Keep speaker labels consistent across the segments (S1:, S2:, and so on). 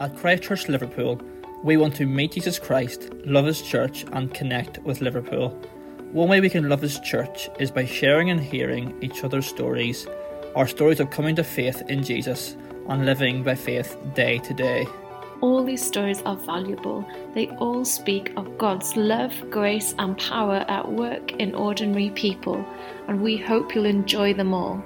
S1: At Christchurch Liverpool, we want to meet Jesus Christ, love His church, and connect with Liverpool. One way we can love His church is by sharing and hearing each other's stories, our stories of coming to faith in Jesus and living by faith day to day.
S2: All these stories are valuable. They all speak of God's love, grace, and power at work in ordinary people, and we hope you'll enjoy them all.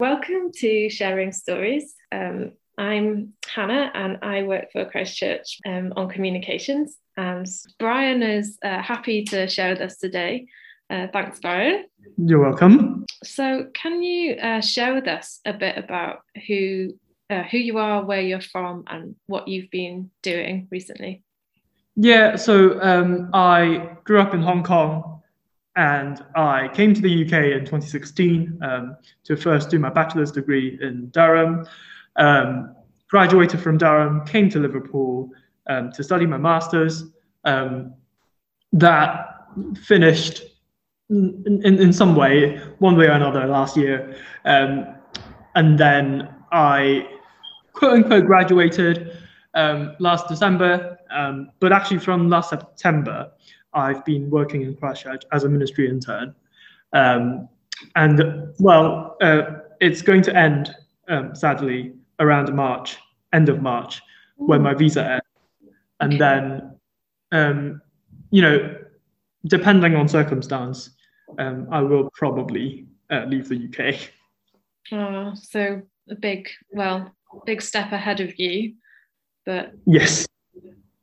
S2: Welcome to Sharing Stories. Um, I'm Hannah and I work for Christchurch um, on communications. And Brian is uh, happy to share with us today. Uh, thanks, Brian.
S3: You're welcome.
S2: So, can you uh, share with us a bit about who uh, who you are, where you're from, and what you've been doing recently?
S3: Yeah, so um, I grew up in Hong Kong and I came to the UK in 2016 um, to first do my bachelor's degree in Durham. Um, graduated from Durham, came to Liverpool um, to study my master's. Um, that finished in, in, in, some way, one way or another, last year. Um, and then I quote unquote graduated um, last December, but actually from last September. I've been working in Christchurch as a ministry intern. Um, and well, uh, it's going to end, um, sadly, around March, end of March, Ooh. when my visa ends. And okay. then, um, you know, depending on circumstance, um, I will probably uh, leave the UK.
S2: Oh, so a big, well, big step ahead of you, but
S3: yes,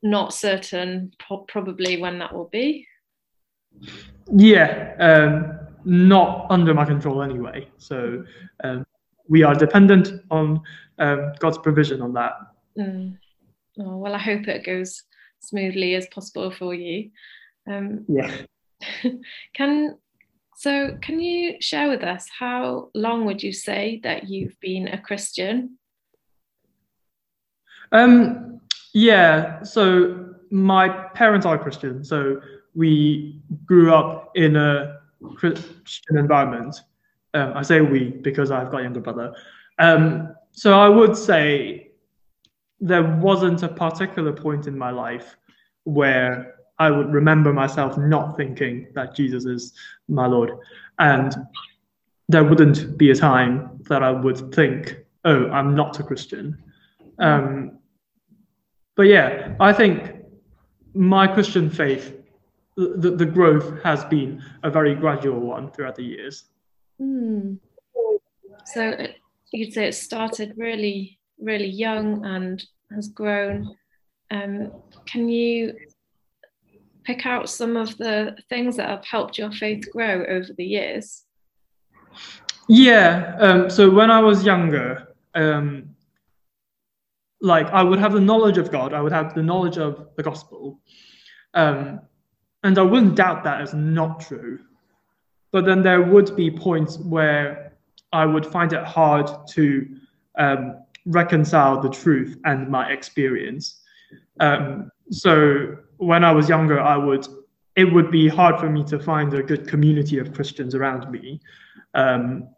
S2: not certain po- probably when that will be.
S3: Yeah, um, not under my control anyway. So um, we are dependent on um, God's provision on that.
S2: Mm. Oh, well, I hope it goes smoothly as possible for you.
S3: Um, yeah.
S2: can so can you share with us how long would you say that you've been a Christian?
S3: Um, yeah, so my parents are Christian, so we grew up in a Christian environment. Um, I say we because I've got a younger brother. Um, so I would say there wasn't a particular point in my life where I would remember myself not thinking that Jesus is my Lord. And there wouldn't be a time that I would think, oh, I'm not a Christian. Um, but yeah, I think my Christian faith, the, the growth has been a very gradual one throughout the years.
S2: Mm. So you'd say it started really, really young and has grown. Um, can you pick out some of the things that have helped your faith grow over the years?
S3: Yeah. Um, so when I was younger, um, like I would have the knowledge of God, I would have the knowledge of the gospel, um, and I wouldn't doubt that as not true. But then there would be points where I would find it hard to um, reconcile the truth and my experience. Um, so when I was younger, I would it would be hard for me to find a good community of Christians around me. Um,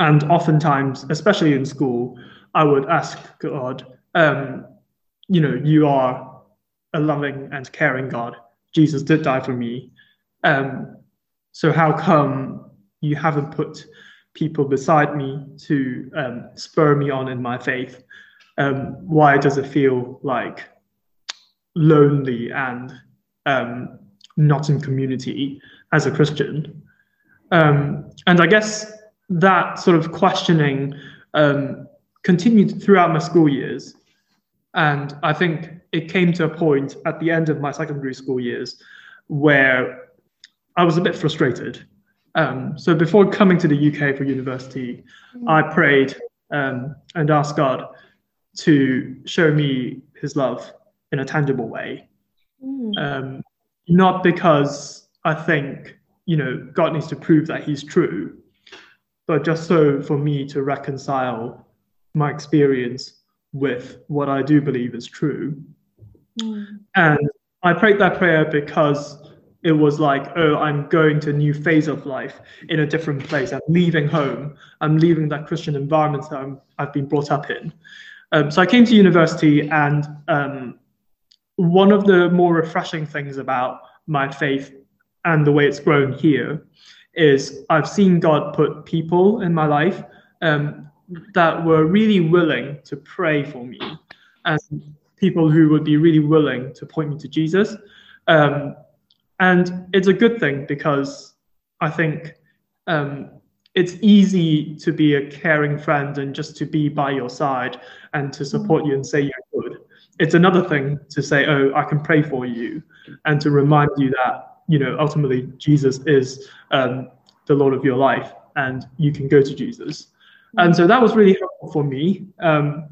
S3: and oftentimes, especially in school, I would ask God, um, you know, you are a loving and caring God. Jesus did die for me. Um, so how come you haven't put people beside me to um, spur me on in my faith? Um, why does it feel like lonely and um, not in community as a Christian? Um, and I guess that sort of questioning um, continued throughout my school years. And I think it came to a point at the end of my secondary school years where I was a bit frustrated. Um, so before coming to the UK for university, I prayed um, and asked God to show me his love in a tangible way. Mm. Um, not because I think, you know, God needs to prove that he's true, but just so for me to reconcile my experience with what I do believe is true.
S2: Mm.
S3: And I prayed that prayer because it was like, oh, I'm going to a new phase of life in a different place. I'm leaving home. I'm leaving that Christian environment that I'm, I've been brought up in. Um, so I came to university, and um, one of the more refreshing things about my faith and the way it's grown here is I've seen God put people in my life um, that were really willing to pray for me and people who would be really willing to point me to Jesus. Um, and it's a good thing because I think um, it's easy to be a caring friend and just to be by your side and to support you and say you're good. It's another thing to say, oh, I can pray for you and to remind you that, you know, ultimately Jesus is um, the Lord of your life and you can go to Jesus. And so that was really helpful for me. Um,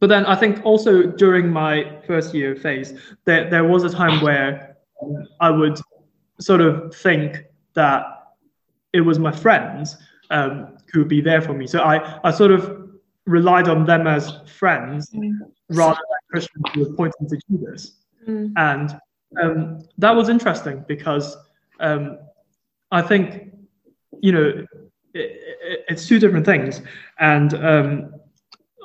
S3: but then I think also during my first year phase, there, there was a time where I would sort of think that it was my friends um, who would be there for me. So I, I sort of relied on them as friends
S2: Mm.
S3: rather than Christians who were pointing to Jesus.
S2: Mm.
S3: And um, that was interesting because um, I think, you know, it, it, it's two different things. And um,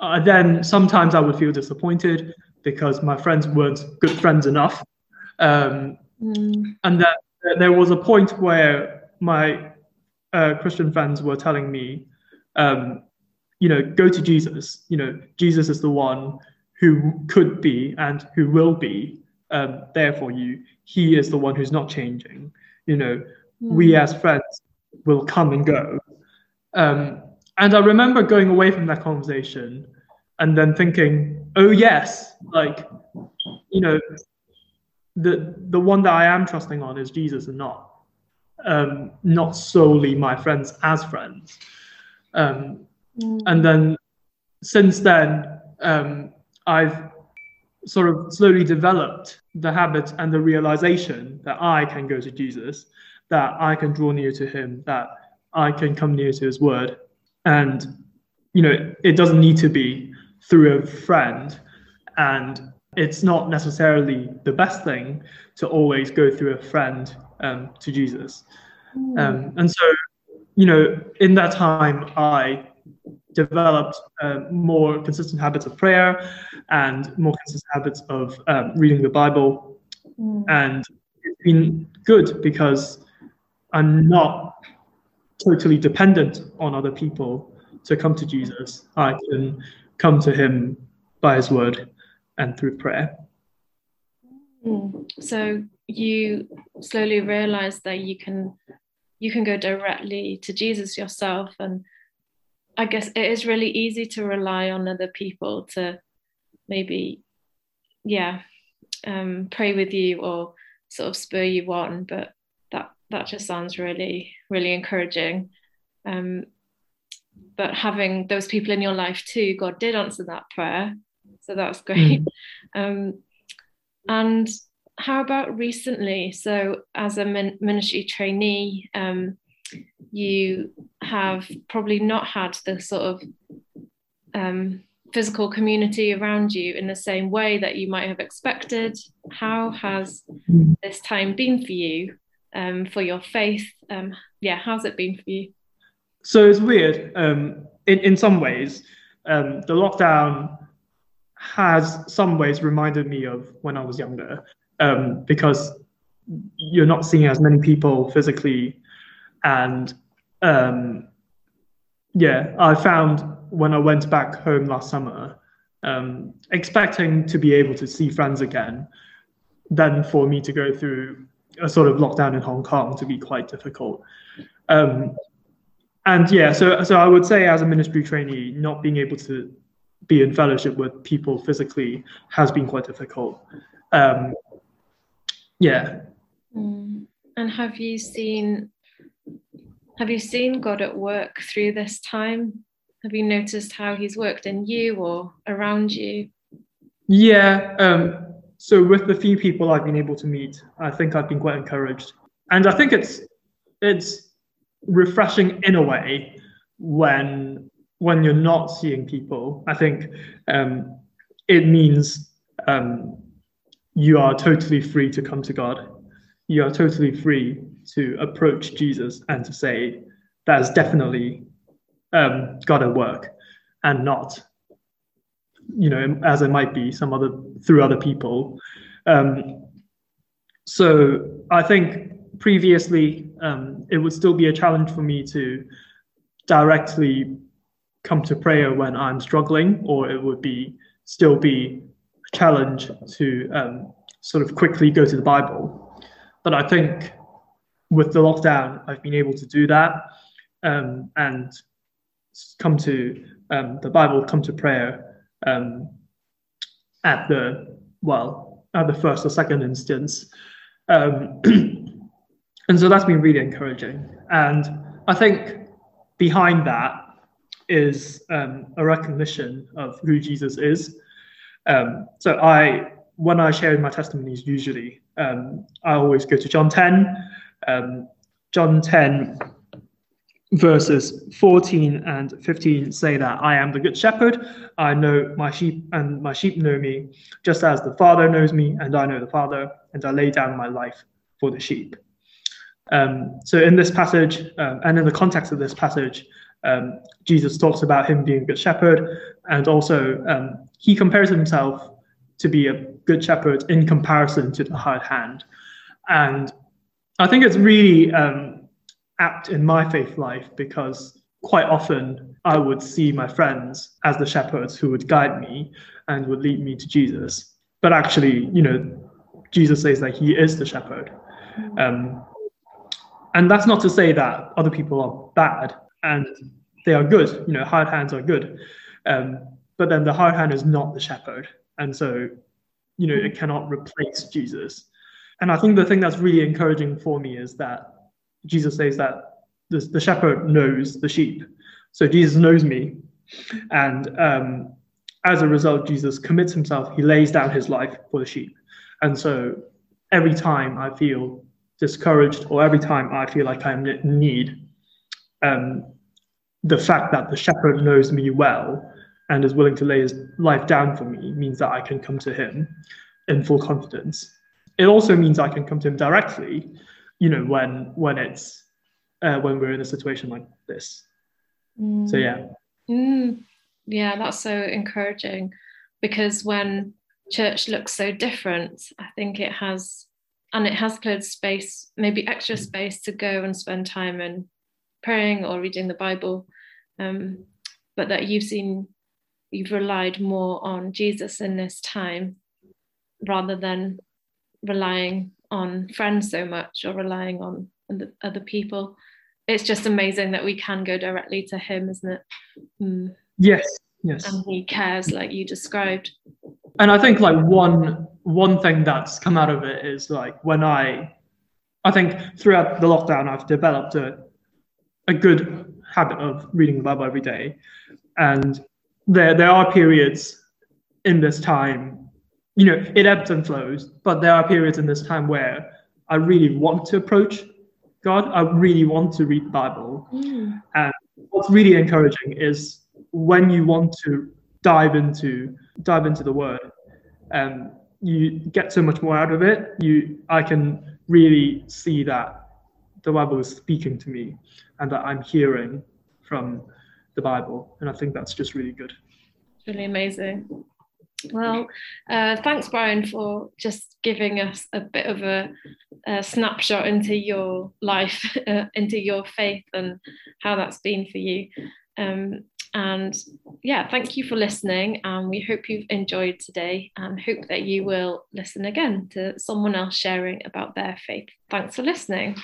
S3: I then sometimes I would feel disappointed because my friends weren't good friends enough. Um,
S2: Mm.
S3: and then there was a point where my uh, Christian friends were telling me, um, you know, go to Jesus. You know, Jesus is the one who could be and who will be um, there for you. He is the one who's not changing. You know, we
S2: Mm.
S3: as friends will come and go. Um, and I remember going away from that conversation and then thinking, oh yes, like, you know, the the one that I am trusting on is Jesus and not um, not solely my friends as friends. Um,
S2: Mm.
S3: and then since then, um, I've sort of slowly developed the habit and the realization that I can go to Jesus, that I can draw near to Him, that I can come near to His Word, and you know it doesn't need to be through a friend, and it's not necessarily the best thing to always go through a friend um, to Jesus.
S2: Mm.
S3: Um, and so, you know, in that time, I developed uh, more consistent habits of prayer and more consistent habits of um, reading the Bible.
S2: Mm.
S3: And it's been good because I'm not totally dependent on other people to come to Jesus. I can come to Him by His word and through prayer.
S2: Mm. So you slowly realize that you can you can go directly to Jesus yourself and I guess it is really easy to rely on other people to maybe yeah um, pray with you or sort of spur you on but that that just sounds really really encouraging um, but having those people in your life too God did answer that prayer so that's great um, and how about recently? So, as a min- ministry trainee, um, you have probably not had the sort of um, physical community around you in the same way that you might have expected. How has
S3: Mm.
S2: this time been for you, um, for your faith? Um, yeah, how's it been for you?
S3: So it's weird. Um, in in some ways, um, the lockdown has some ways reminded me of when I was younger, um, because you're not seeing as many people physically, and um, yeah, I found when I went back home last summer, um, expecting to be able to see friends again, then for me to go through a sort of lockdown in Hong Kong to be quite difficult. Um, and yeah, so so I would say as a ministry trainee, not being able to be in fellowship with people physically has been quite difficult. Um, yeah,
S2: Mm. And have you seen have you seen God at work through this time? Have you noticed how He's worked in you or around you?
S3: yeah. Um, so with the few people I've been able to meet, I think I've been quite encouraged, and I think it's it's refreshing in a way when when you're not seeing people, I think um, it means um, you are totally free to come to God. You are totally free to approach Jesus and to say, that's definitely um, God at work and not, you know, as it might be some other through other people. Um, so I think previously um, it would still be a challenge for me to directly come to prayer when I'm struggling, or it would be still be a challenge to um, sort of quickly go to the Bible. But I think with the lockdown, I've been able to do that um, and come to um, the Bible, come to prayer um, at the well, at the first or second instance. Um, and so that's been really encouraging. And I think behind that is um, a recognition of who Jesus is. Um, so I, when I share my testimonies, usually um, I always go to John 10. Um, John 10 verses 14 and 15 say that I am the good shepherd. I know my sheep, and my sheep know me, just as the Father knows me, and I know the Father, and I lay down my life for the sheep. Um, so, in this passage, um, and in the context of this passage, um, Jesus talks about him being a good shepherd, and also um, he compares himself to be a good shepherd in comparison to the hired hand. And I think it's really um, apt in my faith life because quite often I would see my friends as the shepherds who would guide me and would lead me to Jesus. But actually, you know, Jesus says that he is the shepherd. Um, and that's not to say that other people are bad and they are good. You know, hired hands are good. Um, but then the hired hand is not the shepherd. And so, you know, it cannot replace Jesus. And I think the thing that's really encouraging for me is that Jesus says that the, the shepherd knows the sheep. So Jesus knows me. And um, as a result, Jesus commits himself, he lays down his life for the sheep. And so every time I feel discouraged or every time I feel like I'm in need, um, the fact that the shepherd knows me well and is willing to lay his life down for me means that I can come to him in full confidence. It also means I can come to him directly you know when when it's uh, when we're in a situation like this mm. so yeah
S2: mm. yeah that's so encouraging because when church looks so different i think it has and it has cleared space maybe extra space to go and spend time in praying or reading the bible um, but that you've seen you've relied more on jesus in this time rather than relying on friends so much or relying on other people. It's just amazing that we can go directly to him, isn't it?
S3: Mm. Yes, yes.
S2: And he cares, like you described.
S3: And I think like one one thing that's come out of it is like when I, I think throughout the lockdown I've developed a a good habit of reading the Bible every day, and there there are periods in this time you know, it ebbs and flows, but there are periods in this time where I really want to approach God. I really want to read the Bible. Mm. And what's really encouraging is when you want to dive into dive into the word, and you get so much more out of it. You I can really see that the Bible is speaking to me and that I'm hearing from the Bible. And I think that's just really good.
S2: Really amazing. Well, uh, thanks, Brian, for just giving us a bit of a, a snapshot into your life, uh, into your faith, and how that's been for you. Um, and yeah, thank you for listening. And we hope you've enjoyed today and hope that you will listen again to someone else sharing about their faith. Thanks for listening.